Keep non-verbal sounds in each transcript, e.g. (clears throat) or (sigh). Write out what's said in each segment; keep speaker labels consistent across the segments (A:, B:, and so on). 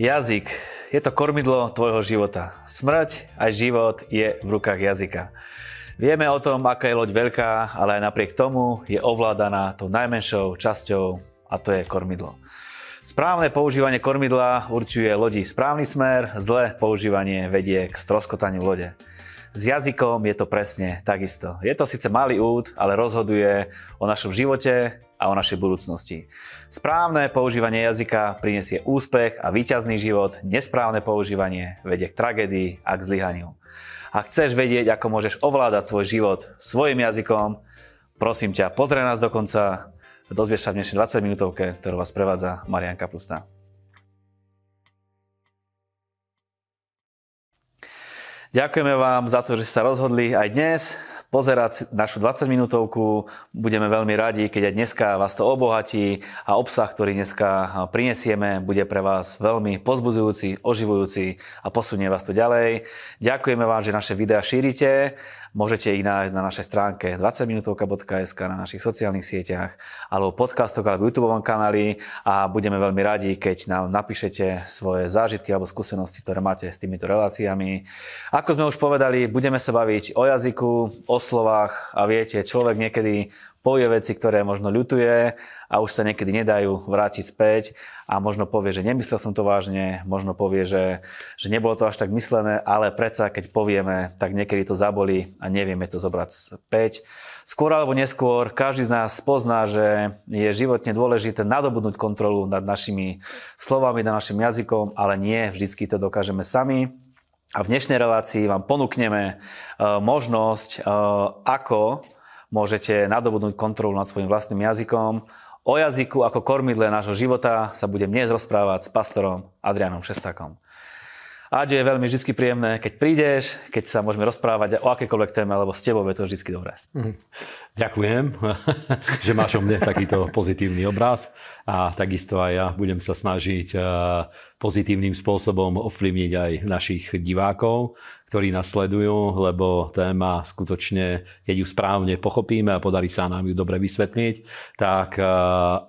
A: Jazyk. Je to kormidlo tvojho života. Smrť aj život je v rukách jazyka. Vieme o tom, aká je loď veľká, ale aj napriek tomu je ovládaná tou najmenšou časťou a to je kormidlo. Správne používanie kormidla určuje lodi správny smer, zlé používanie vedie k stroskotaniu lode. S jazykom je to presne takisto. Je to síce malý úd, ale rozhoduje o našom živote a o našej budúcnosti. Správne používanie jazyka prinesie úspech a víťazný život, nesprávne používanie vedie k tragédii a k zlyhaniu. Ak chceš vedieť, ako môžeš ovládať svoj život svojim jazykom, prosím ťa, pozri nás do konca, dozvieš sa v dnešnej 20 minútovke, ktorú vás prevádza Marian Kapusta. Ďakujeme vám za to, že ste sa rozhodli aj dnes pozerať našu 20 minútovku. Budeme veľmi radi, keď aj dneska vás to obohatí a obsah, ktorý dneska prinesieme, bude pre vás veľmi pozbudzujúci, oživujúci a posunie vás to ďalej. Ďakujeme vám, že naše videá šírite Môžete ich nájsť na našej stránke 20minutovka.sk, na našich sociálnych sieťach, alebo podcastoch, alebo YouTube kanáli a budeme veľmi radi, keď nám napíšete svoje zážitky alebo skúsenosti, ktoré máte s týmito reláciami. Ako sme už povedali, budeme sa baviť o jazyku, o slovách a viete, človek niekedy povie veci, ktoré možno ľutuje a už sa niekedy nedajú vrátiť späť a možno povie, že nemyslel som to vážne, možno povie, že, že nebolo to až tak myslené, ale predsa keď povieme, tak niekedy to zabolí a nevieme to zobrať späť. Skôr alebo neskôr každý z nás pozná, že je životne dôležité nadobudnúť kontrolu nad našimi slovami, nad našim jazykom, ale nie vždycky to dokážeme sami. A v dnešnej relácii vám ponúkneme uh, možnosť, uh, ako môžete nadobudnúť kontrolu nad svojim vlastným jazykom. O jazyku ako kormidle nášho života sa budem dnes rozprávať s pastorom Adrianom Šestákom. Aďo je veľmi vždy príjemné, keď prídeš, keď sa môžeme rozprávať o akékoľvek téme, lebo s tebou je to vždy dobré. Mhm.
B: Ďakujem, (laughs) že máš o mne takýto pozitívny obraz a takisto aj ja budem sa snažiť eh, pozitívnym spôsobom ovplyvniť aj našich divákov ktorí nás sledujú, lebo téma skutočne, keď ju správne pochopíme a podarí sa nám ju dobre vysvetliť, tak e,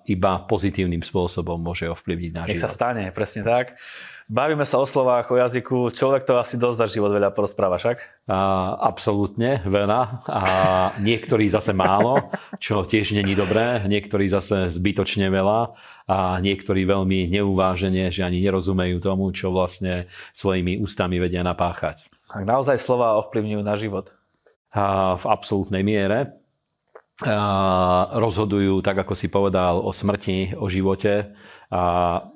B: iba pozitívnym spôsobom môže ovplyvniť náš
A: Nech život. sa stane, presne tak. Bavíme sa o slovách, o jazyku. Človek to asi dosť za život veľa porozpráva však?
B: A, absolútne, veľa. A niektorí zase málo, čo tiež není dobré. Niektorí zase zbytočne veľa a niektorí veľmi neuvážene, že ani nerozumejú tomu, čo vlastne svojimi ústami vedia napáchať.
A: Ak naozaj slova ovplyvňujú na život?
B: A v absolútnej miere. Rozhodujú, tak ako si povedal, o smrti, o živote. A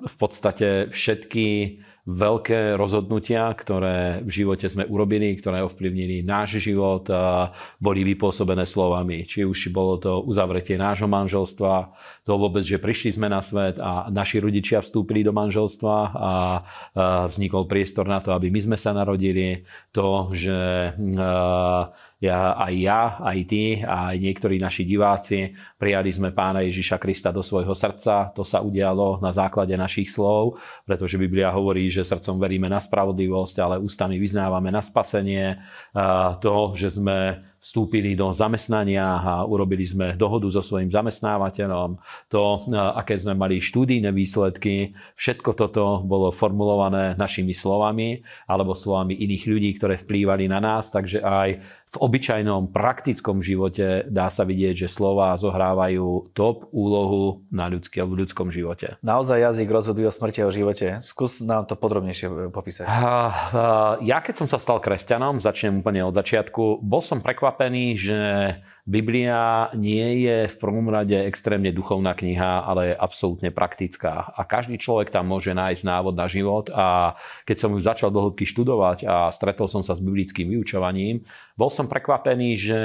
B: v podstate všetky veľké rozhodnutia, ktoré v živote sme urobili, ktoré ovplyvnili náš život, boli vypôsobené slovami. Či už bolo to uzavretie nášho manželstva, to vôbec, že prišli sme na svet a naši rodičia vstúpili do manželstva a vznikol priestor na to, aby my sme sa narodili. To, že ja, aj ja, aj ty, aj niektorí naši diváci prijali sme pána Ježiša Krista do svojho srdca. To sa udialo na základe našich slov, pretože Biblia hovorí, že srdcom veríme na spravodlivosť, ale ústami vyznávame na spasenie. To, že sme vstúpili do zamestnania a urobili sme dohodu so svojím zamestnávateľom, to, aké sme mali štúdijné výsledky, všetko toto bolo formulované našimi slovami alebo slovami iných ľudí, ktoré vplývali na nás, takže aj v obyčajnom praktickom živote dá sa vidieť, že slova zohrávajú top úlohu na ľudský, v ľudskom živote.
A: Naozaj jazyk rozhoduje o smrti a o živote. Skús nám to podrobnejšie popísať.
B: Ja keď som sa stal kresťanom, začnem úplne od začiatku, bol som prekvapený, že Biblia nie je v prvom rade extrémne duchovná kniha, ale je absolútne praktická. A každý človek tam môže nájsť návod na život. A keď som ju začal dohlbky študovať a stretol som sa s biblickým vyučovaním, bol som prekvapený, že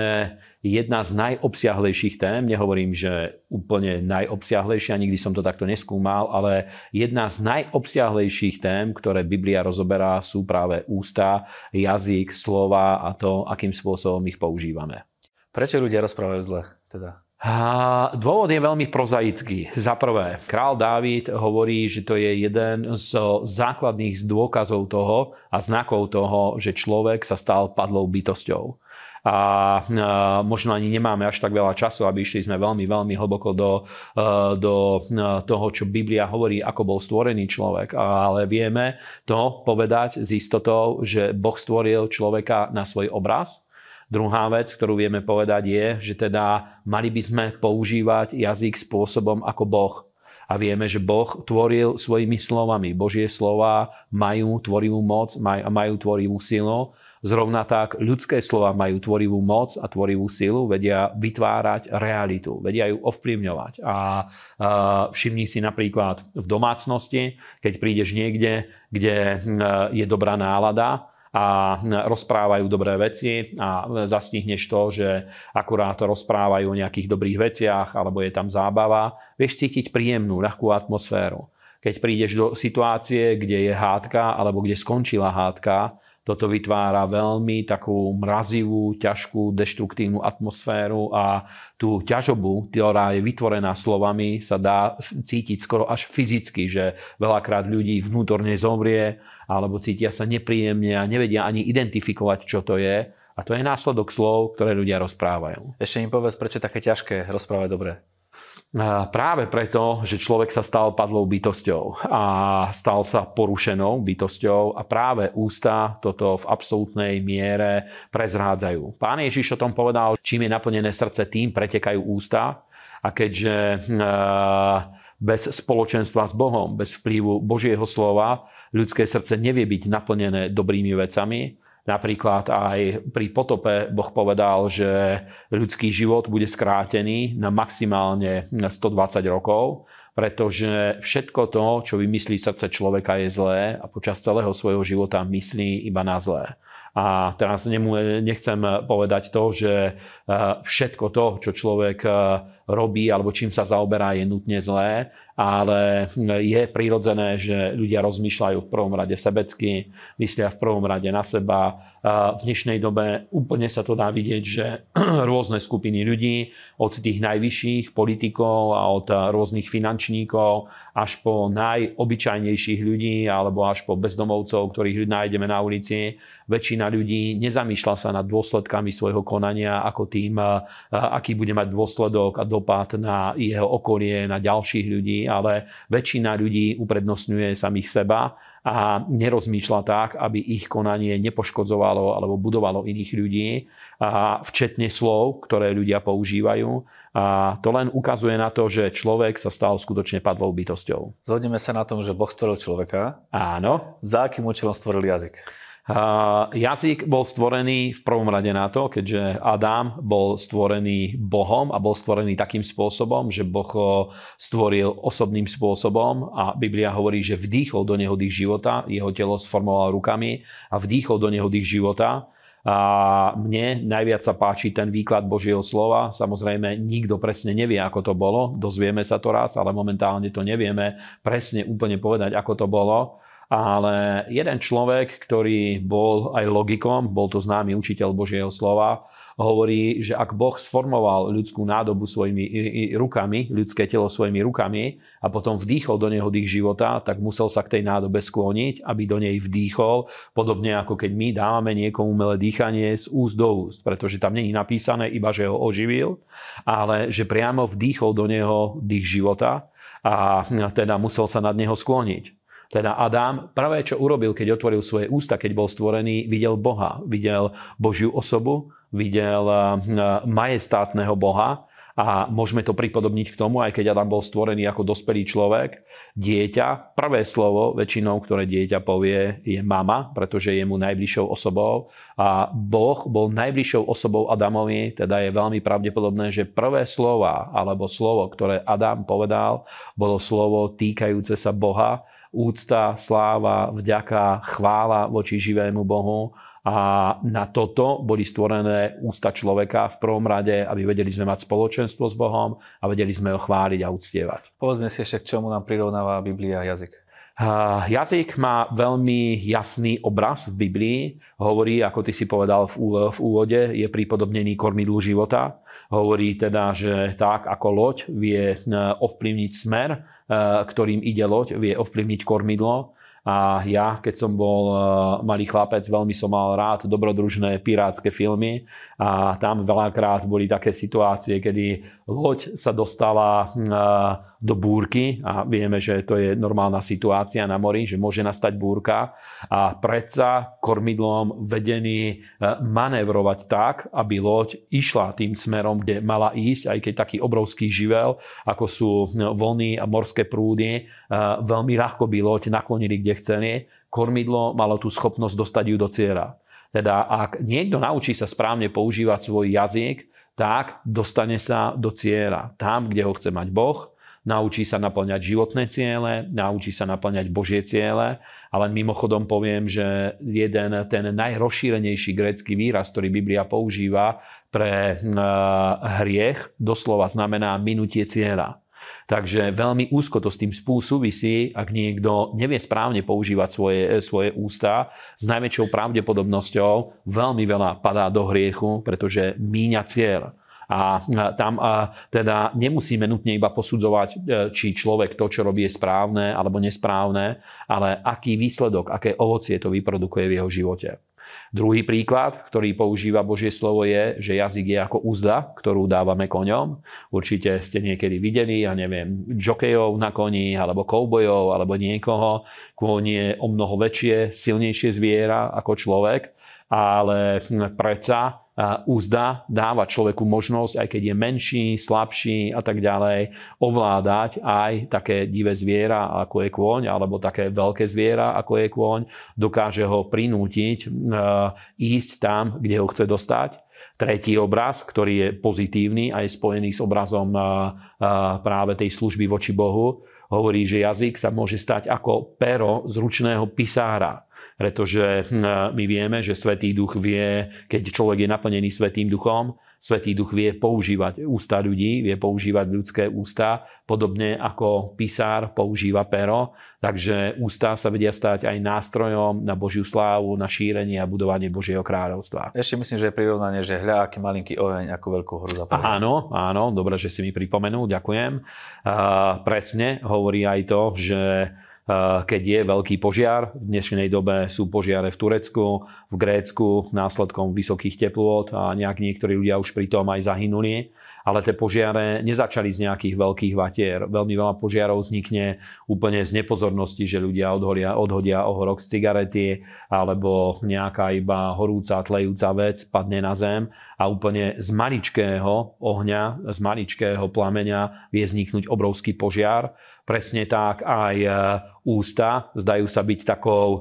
B: jedna z najobsiahlejších tém, nehovorím, že úplne najobsiahlejšia, nikdy som to takto neskúmal, ale jedna z najobsiahlejších tém, ktoré Biblia rozoberá, sú práve ústa, jazyk, slova a to, akým spôsobom ich používame.
A: Prečo ľudia rozprávajú zle? Teda?
B: A dôvod je veľmi prozaický. Za prvé, král Dávid hovorí, že to je jeden z základných dôkazov toho a znakov toho, že človek sa stal padlou bytosťou. a možno ani nemáme až tak veľa času, aby išli sme veľmi, veľmi hlboko do, do toho, čo Biblia hovorí, ako bol stvorený človek. Ale vieme to povedať s istotou, že Boh stvoril človeka na svoj obraz. Druhá vec, ktorú vieme povedať je, že teda mali by sme používať jazyk spôsobom ako Boh. A vieme, že Boh tvoril svojimi slovami. Božie slova majú tvorivú moc, majú tvorivú silu Zrovna tak ľudské slova majú tvorivú moc a tvorivú silu, vedia vytvárať realitu, vedia ju ovplyvňovať. A všimni si napríklad v domácnosti, keď prídeš niekde, kde je dobrá nálada, a rozprávajú dobré veci a zastihneš to, že akurát rozprávajú o nejakých dobrých veciach alebo je tam zábava, vieš cítiť príjemnú, ľahkú atmosféru. Keď prídeš do situácie, kde je hádka alebo kde skončila hádka, toto vytvára veľmi takú mrazivú, ťažkú, deštruktívnu atmosféru a tú ťažobu, ktorá je vytvorená slovami, sa dá cítiť skoro až fyzicky, že veľakrát ľudí vnútorne zomrie alebo cítia sa nepríjemne a nevedia ani identifikovať, čo to je. A to je následok slov, ktoré ľudia rozprávajú.
A: Ešte im povedz, prečo je také ťažké rozprávať dobre.
B: Práve preto, že človek sa stal padlou bytosťou a stal sa porušenou bytosťou a práve ústa toto v absolútnej miere prezrádzajú. Pán Ježiš o tom povedal, čím je naplnené srdce, tým pretekajú ústa a keďže bez spoločenstva s Bohom, bez vplyvu Božieho slova, ľudské srdce nevie byť naplnené dobrými vecami, Napríklad aj pri potope Boh povedal, že ľudský život bude skrátený na maximálne 120 rokov, pretože všetko to, čo vymyslí srdce človeka, je zlé a počas celého svojho života myslí iba na zlé. A teraz nechcem povedať to, že e, všetko to, čo človek e, robí alebo čím sa zaoberá, je nutne zlé, ale je prirodzené, že ľudia rozmýšľajú v prvom rade sebecky, myslia v prvom rade na seba. V dnešnej dobe úplne sa to dá vidieť, že (clears throat) rôzne skupiny ľudí, od tých najvyšších politikov a od rôznych finančníkov až po najobyčajnejších ľudí alebo až po bezdomovcov, ktorých nájdeme na ulici, väčšina ľudí nezamýšľa sa nad dôsledkami svojho konania ako tým, aký bude mať dôsledok a dopad na jeho okolie, na ďalších ľudí, ale väčšina ľudí uprednostňuje samých seba a nerozmýšľa tak, aby ich konanie nepoškodzovalo alebo budovalo iných ľudí, a včetne slov, ktoré ľudia používajú. A to len ukazuje na to, že človek sa stal skutočne padlou bytosťou.
A: Zhodneme sa na tom, že Boh stvoril človeka.
B: Áno.
A: Za akým účelom stvoril jazyk?
B: Jazyk bol stvorený v prvom rade na to, keďže Adam bol stvorený Bohom a bol stvorený takým spôsobom, že Boh ho stvoril osobným spôsobom a Biblia hovorí, že vdýchol do neho dých života, jeho telo sformoval rukami a vdýchol do neho dých života. A mne najviac sa páči ten výklad Božieho slova. Samozrejme, nikto presne nevie, ako to bolo. Dozvieme sa to raz, ale momentálne to nevieme presne úplne povedať, ako to bolo ale jeden človek, ktorý bol aj logikom, bol to známy učiteľ Božieho slova, hovorí, že ak Boh sformoval ľudskú nádobu svojimi rukami, ľudské telo svojimi rukami a potom vdýchol do neho dých života, tak musel sa k tej nádobe skloniť, aby do nej vdýchol, podobne ako keď my dávame niekomu umelé dýchanie z úst do úst, pretože tam není napísané iba, že ho oživil, ale že priamo vdýchol do neho dých života a teda musel sa nad neho skloniť. Teda Adam prvé, čo urobil, keď otvoril svoje ústa, keď bol stvorený, videl Boha. Videl Božiu osobu, videl eh, majestátneho Boha a môžeme to pripodobniť k tomu, aj keď Adam bol stvorený ako dospelý človek, dieťa, prvé slovo väčšinou, ktoré dieťa povie, je mama, pretože je mu najbližšou osobou a Boh bol najbližšou osobou Adamovi, teda je veľmi pravdepodobné, že prvé slova alebo slovo, ktoré Adam povedal, bolo slovo týkajúce sa Boha úcta, sláva, vďaka, chvála voči živému Bohu. A na toto boli stvorené ústa človeka v prvom rade, aby vedeli sme mať spoločenstvo s Bohom a vedeli sme ho chváliť a uctievať.
A: Povedzme si ešte, k čomu nám prirovnáva Biblia jazyk.
B: Uh, jazyk má veľmi jasný obraz v Biblii. Hovorí, ako ty si povedal v, v úvode, je pripodobnený kormidlu života. Hovorí teda, že tak ako loď vie ovplyvniť smer ktorým ide loď, vie ovplyvniť kormidlo. A ja, keď som bol eh, malý chlapec, veľmi som mal rád dobrodružné pirátske filmy a tam veľakrát boli také situácie, kedy loď sa dostala do búrky a vieme, že to je normálna situácia na mori, že môže nastať búrka a predsa kormidlom vedený manévrovať tak, aby loď išla tým smerom, kde mala ísť, aj keď taký obrovský živel, ako sú vlny a morské prúdy, veľmi ľahko by loď naklonili, kde chceli. Kormidlo malo tú schopnosť dostať ju do cieľa. Teda ak niekto naučí sa správne používať svoj jazyk, tak dostane sa do cieľa. Tam, kde ho chce mať Boh, naučí sa naplňať životné ciele, naučí sa naplňať Božie ciele, ale mimochodom poviem, že jeden ten najrozšírenejší grécky výraz, ktorý Biblia používa pre hm, hriech, doslova znamená minutie cieľa. Takže veľmi úzko to s tým spú súvisí, ak niekto nevie správne používať svoje, svoje ústa, s najväčšou pravdepodobnosťou veľmi veľa padá do hriechu, pretože míňa cieľ. A tam teda nemusíme nutne iba posudzovať, e, či človek to, čo robí, je správne alebo nesprávne, ale aký výsledok, aké ovocie to vyprodukuje v jeho živote. Druhý príklad, ktorý používa Božie slovo je, že jazyk je ako úzda, ktorú dávame koňom. Určite ste niekedy videli, ja neviem, jokejov na koni, alebo koubojov, alebo niekoho. Kôň je o mnoho väčšie, silnejšie zviera ako človek, ale predsa úzda dáva človeku možnosť, aj keď je menší, slabší a tak ďalej, ovládať aj také divé zviera, ako je kôň, alebo také veľké zviera, ako je kôň, dokáže ho prinútiť e, ísť tam, kde ho chce dostať. Tretí obraz, ktorý je pozitívny a je spojený s obrazom e, e, práve tej služby voči Bohu, hovorí, že jazyk sa môže stať ako pero zručného pisára pretože hm, my vieme, že Svetý duch vie, keď človek je naplnený Svetým duchom, Svetý duch vie používať ústa ľudí, vie používať ľudské ústa, podobne ako pisár používa pero. Takže ústa sa vedia stať aj nástrojom na Božiu slávu, na šírenie a budovanie Božieho kráľovstva.
A: Ešte myslím, že je prirovnanie, že hľa, aký malinký oheň, ako veľkú horu zapalie.
B: Áno, áno, dobre, že si mi pripomenul, ďakujem. Uh, presne hovorí aj to, že keď je veľký požiar. V dnešnej dobe sú požiare v Turecku, v Grécku následkom vysokých teplôt a nejak niektorí ľudia už pri tom aj zahynuli. Ale tie požiare nezačali z nejakých veľkých vatier. Veľmi veľa požiarov vznikne úplne z nepozornosti, že ľudia odhodia, odhodia ohorok z cigarety alebo nejaká iba horúca, tlejúca vec padne na zem a úplne z maličkého ohňa, z maličkého plameňa vie vzniknúť obrovský požiar Presne tak aj e, ústa zdajú sa byť takou e,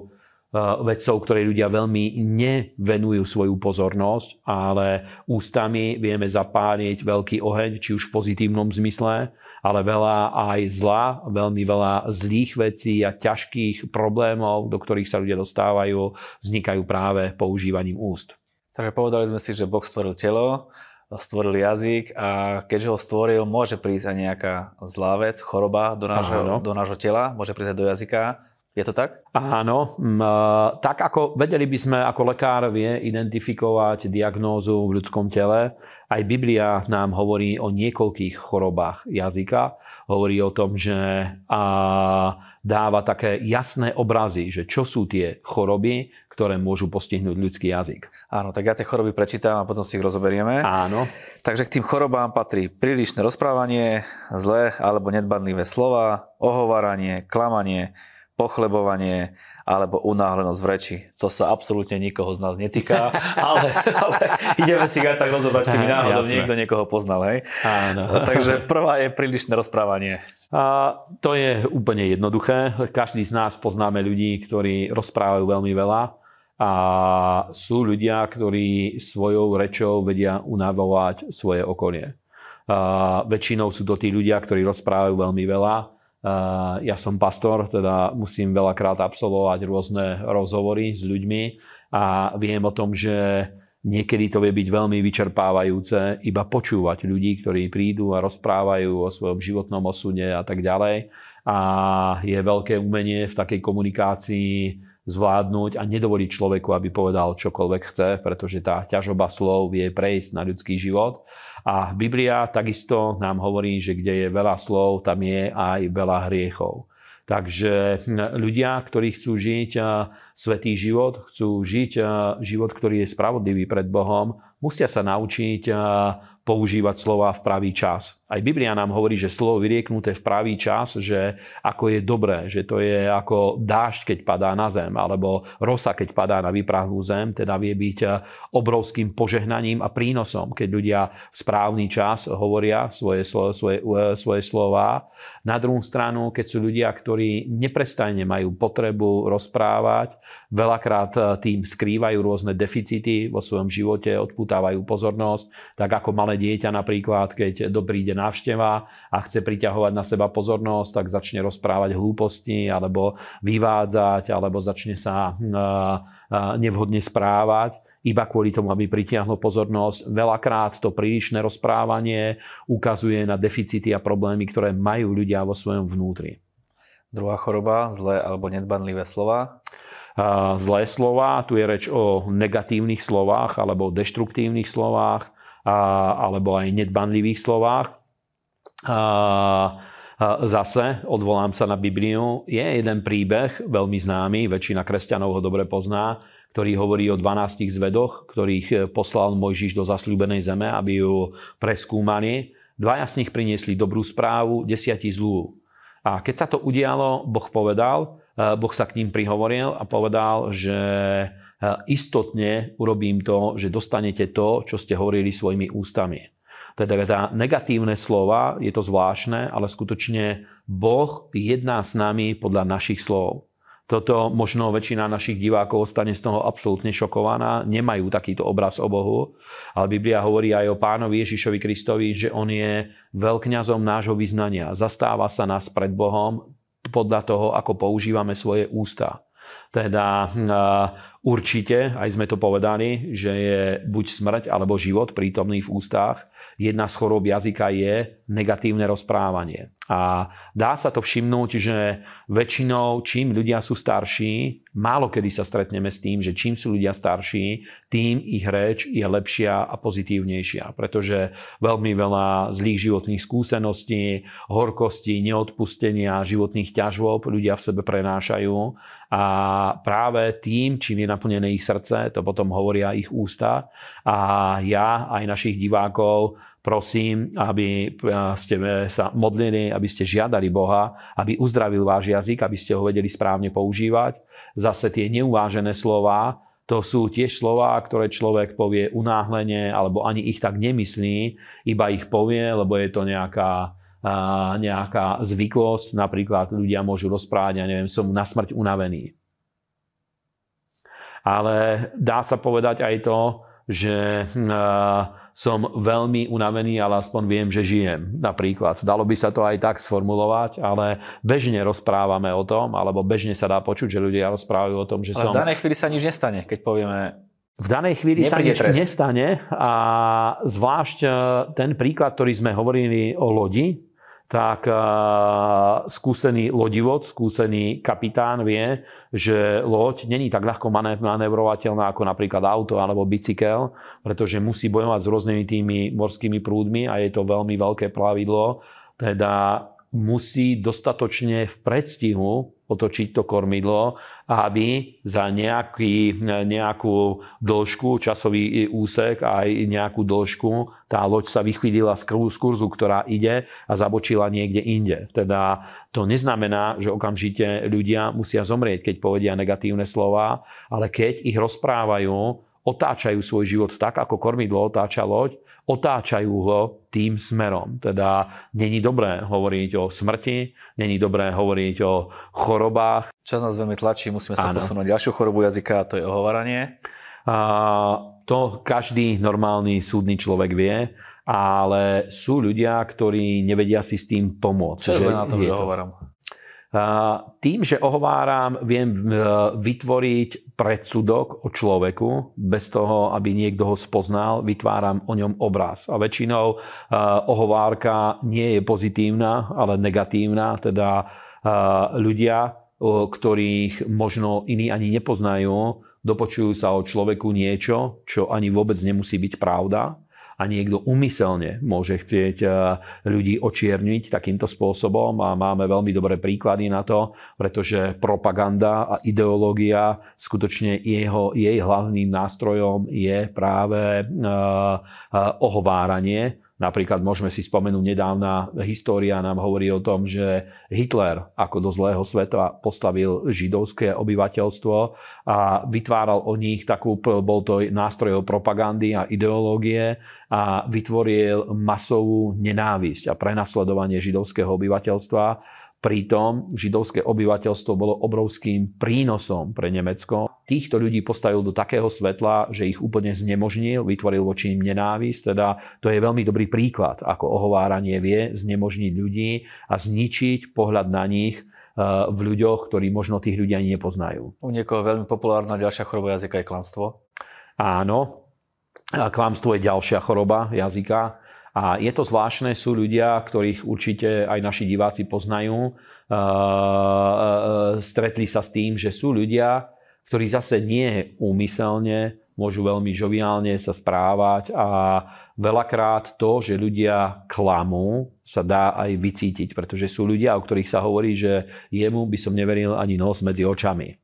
B: vecou, ktorej ľudia veľmi nevenujú svoju pozornosť, ale ústami vieme zapáliť veľký oheň, či už v pozitívnom zmysle, ale veľa aj zla, veľmi veľa zlých vecí a ťažkých problémov, do ktorých sa ľudia dostávajú, vznikajú práve používaním úst.
A: Takže povedali sme si, že Boh stvoril telo, stvoril jazyk a keďže ho stvoril, môže prísť aj nejaká zlá vec, choroba do nášho, do nášho tela, môže prísť aj do jazyka. Je to tak?
B: Áno. Tak ako vedeli by sme, ako lekár vie identifikovať diagnózu v ľudskom tele, aj Biblia nám hovorí o niekoľkých chorobách jazyka. Hovorí o tom, že dáva také jasné obrazy, že čo sú tie choroby, ktoré môžu postihnúť ľudský jazyk.
A: Áno, tak ja tie choroby prečítam a potom si ich rozoberieme.
B: Áno.
A: Takže k tým chorobám patrí prílišné rozprávanie, zlé alebo nedbanlivé slova, ohováranie, klamanie, pochlebovanie alebo unáhlenosť v reči. To sa absolútne nikoho z nás netýka, (laughs) ale, ale ideme si aj tak rozobrať, keby náhodou Jasné. niekto niekoho poznal. Hej?
B: Áno. (laughs)
A: Takže prvá je prílišné rozprávanie.
B: A to je úplne jednoduché. Každý z nás poznáme ľudí, ktorí rozprávajú veľmi veľa a sú ľudia, ktorí svojou rečou vedia unavovať svoje okolie. A väčšinou sú to tí ľudia, ktorí rozprávajú veľmi veľa. A ja som pastor, teda musím veľakrát absolvovať rôzne rozhovory s ľuďmi a viem o tom, že niekedy to vie byť veľmi vyčerpávajúce iba počúvať ľudí, ktorí prídu a rozprávajú o svojom životnom osude a tak ďalej. A je veľké umenie v takej komunikácii zvládnuť a nedovoliť človeku, aby povedal čokoľvek chce, pretože tá ťažoba slov vie prejsť na ľudský život. A Biblia takisto nám hovorí, že kde je veľa slov, tam je aj veľa hriechov. Takže hm, ľudia, ktorí chcú žiť svetý život, chcú žiť život, ktorý je spravodlivý pred Bohom, musia sa naučiť používať slova v pravý čas. Aj Biblia nám hovorí, že slovo vyrieknuté v pravý čas, že ako je dobré, že to je ako dážď, keď padá na zem, alebo rosa, keď padá na vyprahlú zem, teda vie byť eh, obrovským požehnaním a prínosom, keď ľudia v správny čas hovoria svoje, svoje, eh, svoje slova. Na druhú stranu, keď sú ľudia, ktorí neprestajne majú potrebu rozprávať, veľakrát eh, tým skrývajú rôzne deficity vo svojom živote, odputávajú pozornosť, tak ako malé dieťa napríklad, keď príde návšteva a chce priťahovať na seba pozornosť, tak začne rozprávať hlúposti alebo vyvádzať, alebo začne sa nevhodne správať iba kvôli tomu, aby pritiahlo pozornosť. Veľakrát to prílišné rozprávanie ukazuje na deficity a problémy, ktoré majú ľudia vo svojom vnútri.
A: Druhá choroba, zlé alebo nedbanlivé slova.
B: Zlé slova, tu je reč o negatívnych slovách alebo deštruktívnych slovách alebo aj nedbanlivých slovách. Zase, odvolám sa na Bibliu, je jeden príbeh, veľmi známy, väčšina kresťanov ho dobre pozná, ktorý hovorí o 12 zvedoch, ktorých poslal Mojžiš do zasľúbenej zeme, aby ju preskúmali. Dvaja z nich priniesli dobrú správu, desiatí zlú. A keď sa to udialo, Boh povedal, Boh sa k ním prihovoril a povedal, že istotne urobím to, že dostanete to, čo ste hovorili svojimi ústami. Teda tá negatívne slova, je to zvláštne, ale skutočne Boh jedná s nami podľa našich slov. Toto možno väčšina našich divákov ostane z toho absolútne šokovaná, nemajú takýto obraz o Bohu, ale Biblia hovorí aj o pánovi Ježišovi Kristovi, že on je veľkňazom nášho vyznania. Zastáva sa nás pred Bohom podľa toho, ako používame svoje ústa. Teda určite, aj sme to povedali, že je buď smrť alebo život prítomný v ústach. Jedna z chorób jazyka je negatívne rozprávanie. A dá sa to všimnúť, že väčšinou, čím ľudia sú starší, málo kedy sa stretneme s tým, že čím sú ľudia starší, tým ich reč je lepšia a pozitívnejšia. Pretože veľmi veľa zlých životných skúseností, horkosti, neodpustenia, životných ťažôb ľudia v sebe prenášajú a práve tým, čím je naplnené ich srdce, to potom hovoria ich ústa. A ja aj našich divákov prosím, aby ste sa modlili, aby ste žiadali Boha, aby uzdravil váš jazyk, aby ste ho vedeli správne používať. Zase tie neuvážené slova, to sú tiež slova, ktoré človek povie unáhlenie, alebo ani ich tak nemyslí, iba ich povie, lebo je to nejaká nejaká zvyklosť, napríklad ľudia môžu rozprávať, ja neviem, som na smrť unavený. Ale dá sa povedať aj to, že som veľmi unavený, ale aspoň viem, že žijem. Napríklad. Dalo by sa to aj tak sformulovať, ale bežne rozprávame o tom, alebo bežne sa dá počuť, že ľudia rozprávajú o tom, že
A: ale
B: som...
A: v danej chvíli sa nič nestane, keď povieme
B: v danej chvíli sa nič trest. nestane a zvlášť e, ten príklad, ktorý sme hovorili o lodi, tak skúsený lodivod, skúsený kapitán vie, že loď není tak ľahko manévrovateľná ako napríklad auto alebo bicykel, pretože musí bojovať s rôznymi tými morskými prúdmi a je to veľmi veľké plavidlo. Teda musí dostatočne v predstihu otočiť to kormidlo, aby za nejaký, nejakú dĺžku, časový úsek a aj nejakú dĺžku tá loď sa vychvídila z kurzu, ktorá ide a zabočila niekde inde. Teda to neznamená, že okamžite ľudia musia zomrieť, keď povedia negatívne slova, ale keď ich rozprávajú, otáčajú svoj život tak, ako kormidlo otáča loď, otáčajú ho tým smerom. Teda není dobré hovoriť o smrti, není dobré hovoriť o chorobách.
A: Čas nás veľmi tlačí, musíme sa Áno. posunúť ďalšiu chorobu jazyka, a to je ohovaranie.
B: A to každý normálny súdny človek vie, ale sú ľudia, ktorí nevedia si s tým pomôcť.
A: Čo je na tom, že hovorám?
B: Tým, že ohováram, viem e, vytvoriť predsudok o človeku, bez toho, aby niekto ho spoznal, vytváram o ňom obraz. A väčšinou e, ohovárka nie je pozitívna, ale negatívna, teda e, ľudia, ktorých možno iní ani nepoznajú, dopočujú sa o človeku niečo, čo ani vôbec nemusí byť pravda a niekto umyselne môže chcieť e, ľudí očierniť takýmto spôsobom a máme veľmi dobré príklady na to, pretože propaganda a ideológia skutočne jeho, jej hlavným nástrojom je práve e, e, ohováranie Napríklad môžeme si spomenúť nedávna história nám hovorí o tom, že Hitler ako do zlého sveta postavil židovské obyvateľstvo a vytváral o nich takú, bol to nástroj propagandy a ideológie a vytvoril masovú nenávisť a prenasledovanie židovského obyvateľstva Pritom židovské obyvateľstvo bolo obrovským prínosom pre Nemecko. Týchto ľudí postavil do takého svetla, že ich úplne znemožnil, vytvoril voči im nenávisť. Teda to je veľmi dobrý príklad, ako ohováranie vie znemožniť ľudí a zničiť pohľad na nich eh, v ľuďoch, ktorí možno tých ľudí ani nepoznajú.
A: U niekoho veľmi populárna ďalšia choroba jazyka je klamstvo.
B: Áno, klamstvo je ďalšia choroba jazyka. A je to zvláštne, sú ľudia, ktorých určite aj naši diváci poznajú. Stretli sa s tým, že sú ľudia, ktorí zase nie úmyselne môžu veľmi žoviálne sa správať a veľakrát to, že ľudia klamú, sa dá aj vycítiť, pretože sú ľudia, o ktorých sa hovorí, že jemu by som neveril ani nos medzi očami.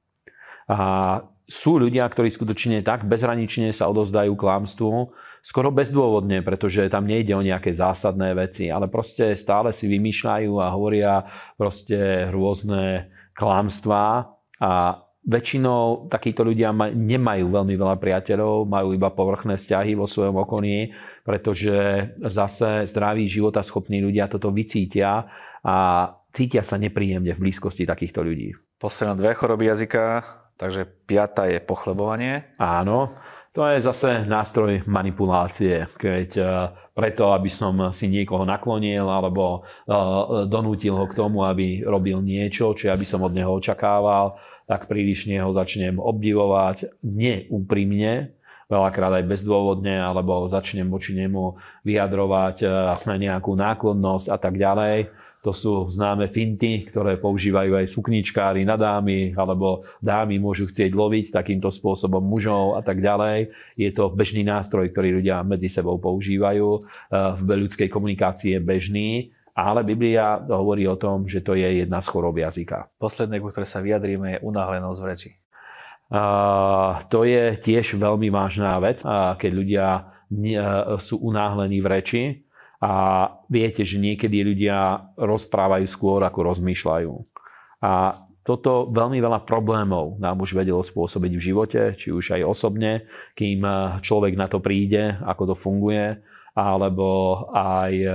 B: A sú ľudia, ktorí skutočne tak bezhranične sa odozdajú klamstvu, skoro bezdôvodne, pretože tam nejde o nejaké zásadné veci, ale proste stále si vymýšľajú a hovoria proste rôzne klamstvá a väčšinou takíto ľudia nemajú veľmi veľa priateľov, majú iba povrchné vzťahy vo svojom okolí, pretože zase zdraví, schopní ľudia toto vycítia a cítia sa nepríjemne v blízkosti takýchto ľudí.
A: Posledné dve choroby jazyka, takže piata je pochlebovanie.
B: Áno, to je zase nástroj manipulácie, keď e, preto, aby som si niekoho naklonil alebo e, donútil ho k tomu, aby robil niečo, či aby som od neho očakával, tak prílišne ho začnem obdivovať neúprimne, veľakrát aj bezdôvodne, alebo začnem voči nemu vyjadrovať e, na nejakú náklonnosť a tak ďalej to sú známe finty, ktoré používajú aj sukničkári na dámy, alebo dámy môžu chcieť loviť takýmto spôsobom mužov a tak ďalej. Je to bežný nástroj, ktorý ľudia medzi sebou používajú. V ľudskej komunikácii je bežný, ale Biblia hovorí o tom, že to je jedna z chorob jazyka.
A: Posledné, ku ktoré sa vyjadríme, je unáhlenosť v reči.
B: A, to je tiež veľmi vážna vec, keď ľudia sú unáhlení v reči a viete, že niekedy ľudia rozprávajú skôr, ako rozmýšľajú. A toto veľmi veľa problémov nám už vedelo spôsobiť v živote, či už aj osobne, kým človek na to príde, ako to funguje, alebo aj e, e,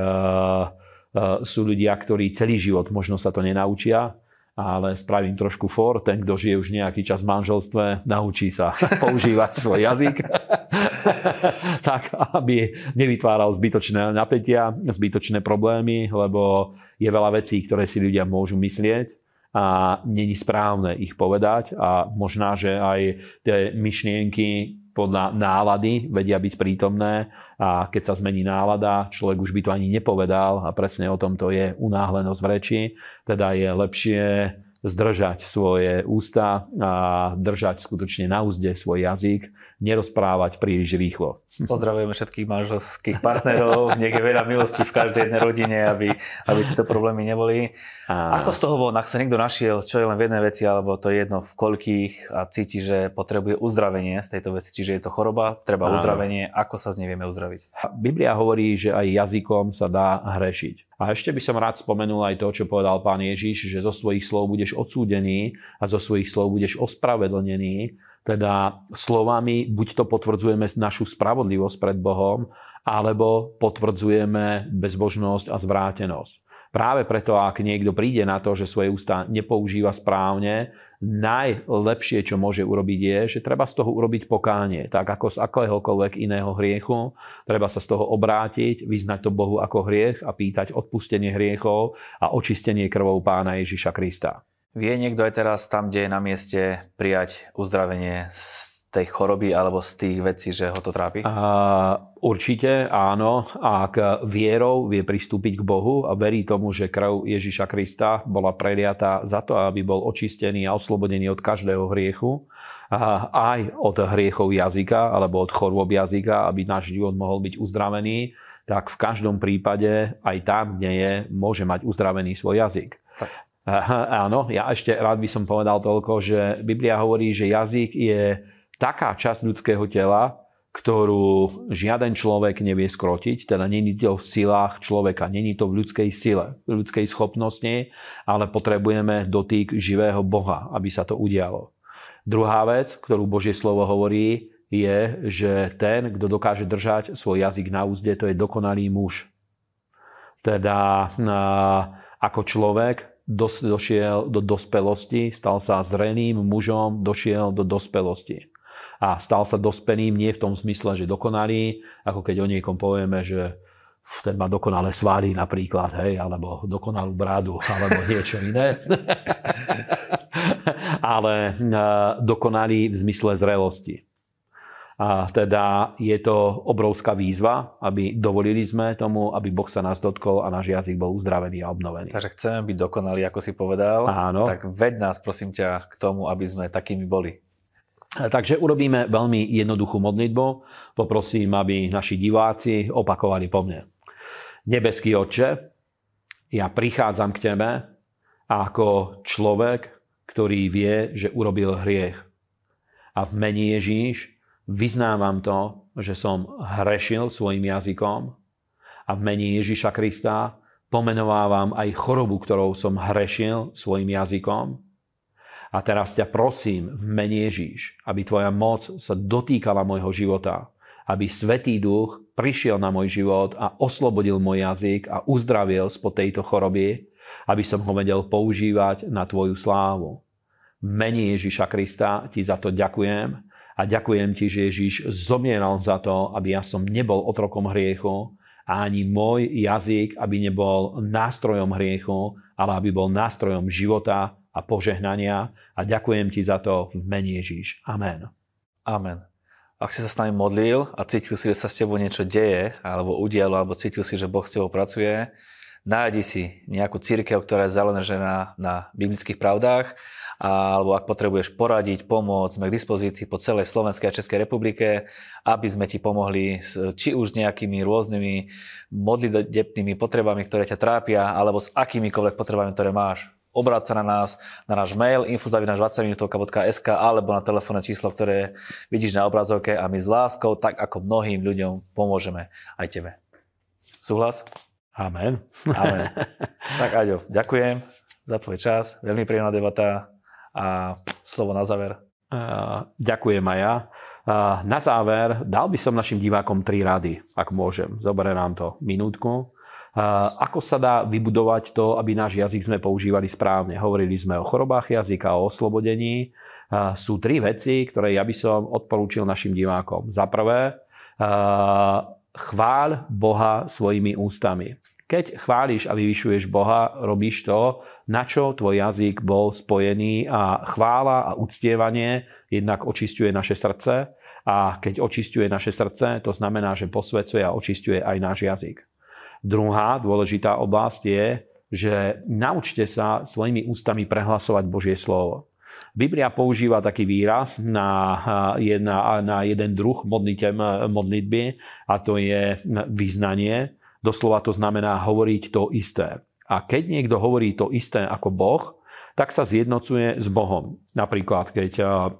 B: sú ľudia, ktorí celý život možno sa to nenaučia, ale spravím trošku for. Ten, kto žije už nejaký čas v manželstve, naučí sa (laughs) používať svoj jazyk, (laughs) tak aby nevytváral zbytočné napätia, zbytočné problémy, lebo je veľa vecí, ktoré si ľudia môžu myslieť a není správne ich povedať a možná, že aj tie myšlienky podľa nálady vedia byť prítomné a keď sa zmení nálada, človek už by to ani nepovedal a presne o tom to je unáhlenosť v reči. Teda je lepšie zdržať svoje ústa a držať skutočne na úzde svoj jazyk, nerozprávať príliš rýchlo.
A: Pozdravujeme všetkých manželských partnerov, nech je veľa milosti v každej jednej rodine, aby, aby tieto problémy neboli. A... Ako z toho von, ak sa niekto našiel, čo je len v jednej veci, alebo to je jedno v koľkých a cíti, že potrebuje uzdravenie z tejto veci, čiže je to choroba, treba a... uzdravenie, ako sa z nej vieme uzdraviť?
B: Biblia hovorí, že aj jazykom sa dá hrešiť. A ešte by som rád spomenul aj to, čo povedal pán Ježiš, že zo svojich slov budeš odsúdený a zo svojich slov budeš ospravedlnený. Teda slovami buď to potvrdzujeme našu spravodlivosť pred Bohom, alebo potvrdzujeme bezbožnosť a zvrátenosť. Práve preto, ak niekto príde na to, že svoje ústa nepoužíva správne, najlepšie, čo môže urobiť, je, že treba z toho urobiť pokánie, tak ako z akéhokoľvek iného hriechu. Treba sa z toho obrátiť, vyznať to Bohu ako hriech a pýtať odpustenie hriechov a očistenie krvou pána Ježiša Krista.
A: Vie niekto aj teraz tam, kde je na mieste prijať uzdravenie z tej choroby alebo z tých vecí, že ho to trápi?
B: A, určite áno. Ak vierou vie pristúpiť k Bohu a verí tomu, že krv Ježiša Krista bola preliatá za to, aby bol očistený a oslobodený od každého hriechu, aj od hriechov jazyka alebo od chorôb jazyka, aby náš život mohol byť uzdravený, tak v každom prípade aj tam, kde je, môže mať uzdravený svoj jazyk. Tak. Áno, ja ešte rád by som povedal toľko, že Biblia hovorí, že jazyk je taká časť ľudského tela, ktorú žiaden človek nevie skrotiť, teda není to v silách človeka, není to v ľudskej sile, v ľudskej schopnosti, ale potrebujeme dotyk živého Boha, aby sa to udialo. Druhá vec, ktorú Božie slovo hovorí, je, že ten, kto dokáže držať svoj jazyk na úzde, to je dokonalý muž. Teda ako človek došiel do dospelosti, stal sa zreným mužom, došiel do dospelosti a stal sa dospelým nie v tom zmysle, že dokonalý, ako keď o niekom povieme, že ten má dokonalé svaly napríklad, hej, alebo dokonalú brádu, alebo (laughs) niečo iné. (laughs) Ale e, dokonalý v zmysle zrelosti. A teda je to obrovská výzva, aby dovolili sme tomu, aby Boh sa nás dotkol a náš jazyk bol uzdravený a obnovený.
A: Takže chceme byť dokonalí, ako si povedal.
B: Áno.
A: Tak ved nás, prosím ťa, k tomu, aby sme takými boli.
B: Takže urobíme veľmi jednoduchú modlitbu. Poprosím, aby naši diváci opakovali po mne. Nebeský Otče, ja prichádzam k Tebe ako človek, ktorý vie, že urobil hriech. A v mene Ježíš vyznávam to, že som hrešil svojim jazykom a v mene Ježíša Krista pomenovávam aj chorobu, ktorou som hrešil svojim jazykom a teraz ťa prosím v mene Ježíš, aby tvoja moc sa dotýkala môjho života, aby Svetý Duch prišiel na môj život a oslobodil môj jazyk a uzdravil spod tejto choroby, aby som ho vedel používať na tvoju slávu. V mene Ježíša Krista ti za to ďakujem a ďakujem ti, že Ježíš zomieral za to, aby ja som nebol otrokom hriechu a ani môj jazyk, aby nebol nástrojom hriechu, ale aby bol nástrojom života a požehnania a ďakujem ti za to v mene Ježíš. Amen.
A: Amen. Ak si sa s nami modlil a cítil si, že sa s tebou niečo deje, alebo udialo, alebo cítil si, že Boh s tebou pracuje, nájdi si nejakú církev, ktorá je založená na biblických pravdách, alebo ak potrebuješ poradiť, pomôcť, sme k dispozícii po celej Slovenskej a Českej republike, aby sme ti pomohli s, či už s nejakými rôznymi modlitebnými potrebami, ktoré ťa trápia, alebo s akýmikoľvek potrebami, ktoré máš obráť sa na nás, na náš mail info.20minutovka.sk alebo na telefónne číslo, ktoré vidíš na obrazovke a my s láskou, tak ako mnohým ľuďom, pomôžeme aj tebe. Súhlas?
B: Amen.
A: Amen. Tak Aďo, ďakujem za tvoj čas, veľmi príjemná debata a slovo na záver.
B: Ďakujem aj ja. Na záver dal by som našim divákom tri rady, ak môžem. Zoberie nám to minútku. Ako sa dá vybudovať to, aby náš jazyk sme používali správne? Hovorili sme o chorobách jazyka, o oslobodení. Sú tri veci, ktoré ja by som odporúčil našim divákom. Za prvé, chváľ Boha svojimi ústami. Keď chváliš a vyvyšuješ Boha, robíš to, na čo tvoj jazyk bol spojený a chvála a uctievanie jednak očistuje naše srdce a keď očistuje naše srdce, to znamená, že posvecuje a očistuje aj náš jazyk. Druhá dôležitá oblasť je, že naučte sa svojimi ústami prehlasovať Božie slovo. Biblia používa taký výraz na, jedna, na jeden druh modlitby a to je vyznanie. Doslova to znamená hovoriť to isté. A keď niekto hovorí to isté ako Boh, tak sa zjednocuje s Bohom. Napríklad, keď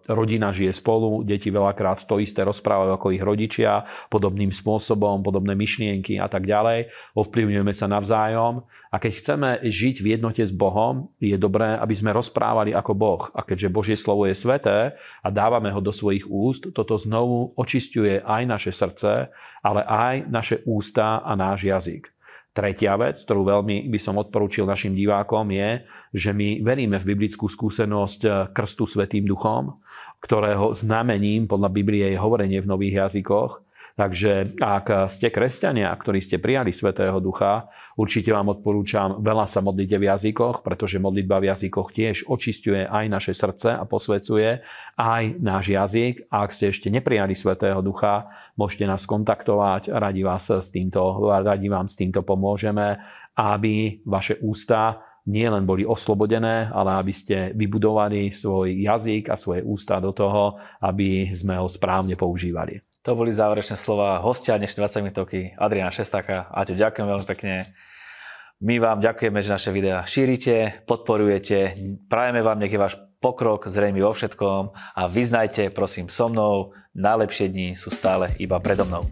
B: rodina žije spolu, deti veľakrát to isté rozprávajú ako ich rodičia, podobným spôsobom, podobné myšlienky a tak ďalej. Ovplyvňujeme sa navzájom. A keď chceme žiť v jednote s Bohom, je dobré, aby sme rozprávali ako Boh. A keďže Božie slovo je sveté a dávame ho do svojich úst, toto znovu očistuje aj naše srdce, ale aj naše ústa a náš jazyk. Tretia vec, ktorú veľmi by som odporúčil našim divákom, je, že my veríme v biblickú skúsenosť eh, krstu Svetým duchom, ktorého znamením podľa Biblie je hovorenie v nových jazykoch. Takže ak ste kresťania, ktorí ste prijali Svetého Ducha, určite vám odporúčam veľa sa modliť v jazykoch, pretože modlitba v jazykoch tiež očistuje aj naše srdce a posvecuje aj náš jazyk. A ak ste ešte neprijali Svetého Ducha, môžete nás kontaktovať, radi, vás s týmto, radi vám s týmto pomôžeme, aby vaše ústa nie len boli oslobodené, ale aby ste vybudovali svoj jazyk a svoje ústa do toho, aby sme ho správne používali.
A: To boli záverečné slova hostia dnešnej 20 minútovky Adriana Šestáka. Aťo, ďakujem veľmi pekne. My vám ďakujeme, že naše videá šírite, podporujete, prajeme vám, nech je váš pokrok zrejmy vo všetkom a vyznajte, prosím, so mnou, najlepšie dni sú stále iba predo mnou.